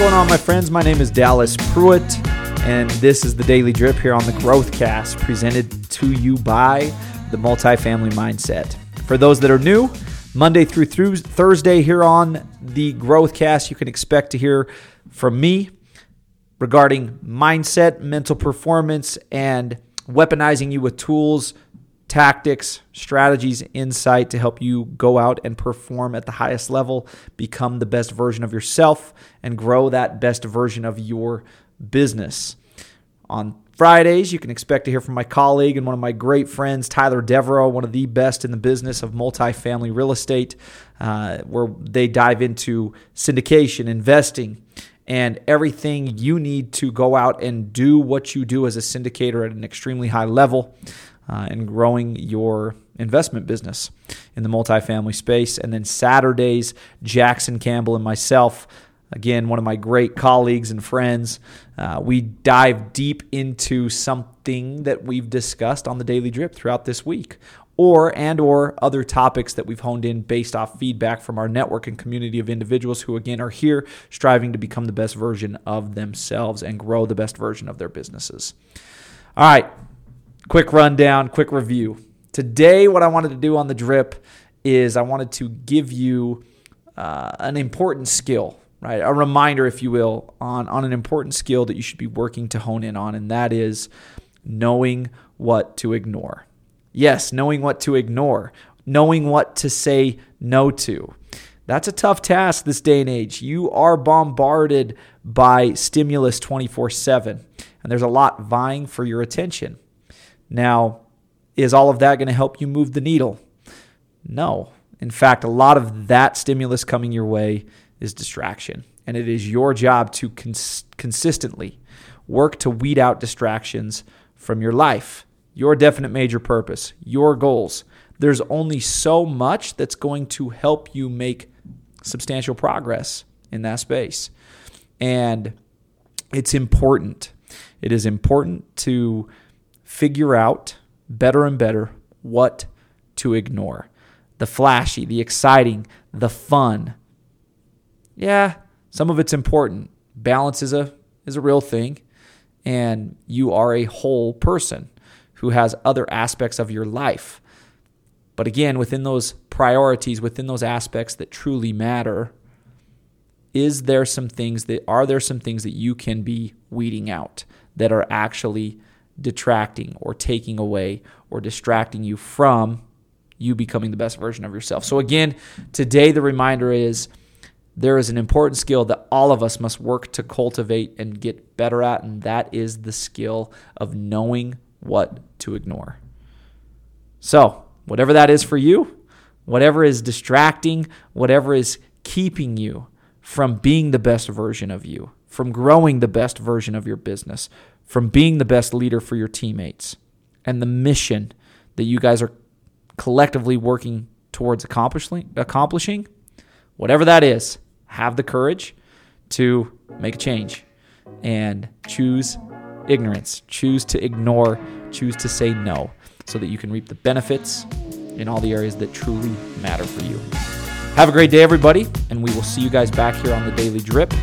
going on, my friends? My name is Dallas Pruitt, and this is the Daily Drip here on the Growth Cast, presented to you by the Multifamily Mindset. For those that are new, Monday through, Thursday here on the Growth Cast, you can expect to hear from me regarding mindset, mental performance, and weaponizing you with tools tactics, strategies, insight to help you go out and perform at the highest level, become the best version of yourself, and grow that best version of your business. On Fridays, you can expect to hear from my colleague and one of my great friends, Tyler Devereaux, one of the best in the business of multifamily real estate, uh, where they dive into syndication, investing, and everything you need to go out and do what you do as a syndicator at an extremely high level uh, and growing your investment business in the multifamily space. And then Saturdays, Jackson Campbell and myself, again, one of my great colleagues and friends, uh, we dive deep into something that we've discussed on the Daily Drip throughout this week or and or other topics that we've honed in based off feedback from our network and community of individuals who again are here striving to become the best version of themselves and grow the best version of their businesses. All right, quick rundown, quick review. Today, what I wanted to do on the drip is I wanted to give you uh, an important skill, right? A reminder, if you will, on, on an important skill that you should be working to hone in on, and that is knowing what to ignore. Yes, knowing what to ignore, knowing what to say no to. That's a tough task this day and age. You are bombarded by stimulus 24 7, and there's a lot vying for your attention. Now, is all of that going to help you move the needle? No. In fact, a lot of that stimulus coming your way is distraction. And it is your job to cons- consistently work to weed out distractions from your life, your definite major purpose, your goals. There's only so much that's going to help you make substantial progress in that space. And it's important. It is important to figure out better and better what to ignore. The flashy, the exciting, the fun. Yeah, some of it's important. Balance is a is a real thing and you are a whole person who has other aspects of your life. But again, within those priorities, within those aspects that truly matter, is there some things that are there some things that you can be weeding out that are actually detracting or taking away or distracting you from you becoming the best version of yourself. So, again, today the reminder is there is an important skill that all of us must work to cultivate and get better at, and that is the skill of knowing what to ignore. So, whatever that is for you, whatever is distracting, whatever is keeping you from being the best version of you, from growing the best version of your business, from being the best leader for your teammates and the mission that you guys are collectively working towards accomplishing, accomplishing, whatever that is, have the courage to make a change and choose ignorance, choose to ignore, choose to say no so that you can reap the benefits in all the areas that truly matter for you. Have a great day, everybody, and we will see you guys back here on the Daily Drip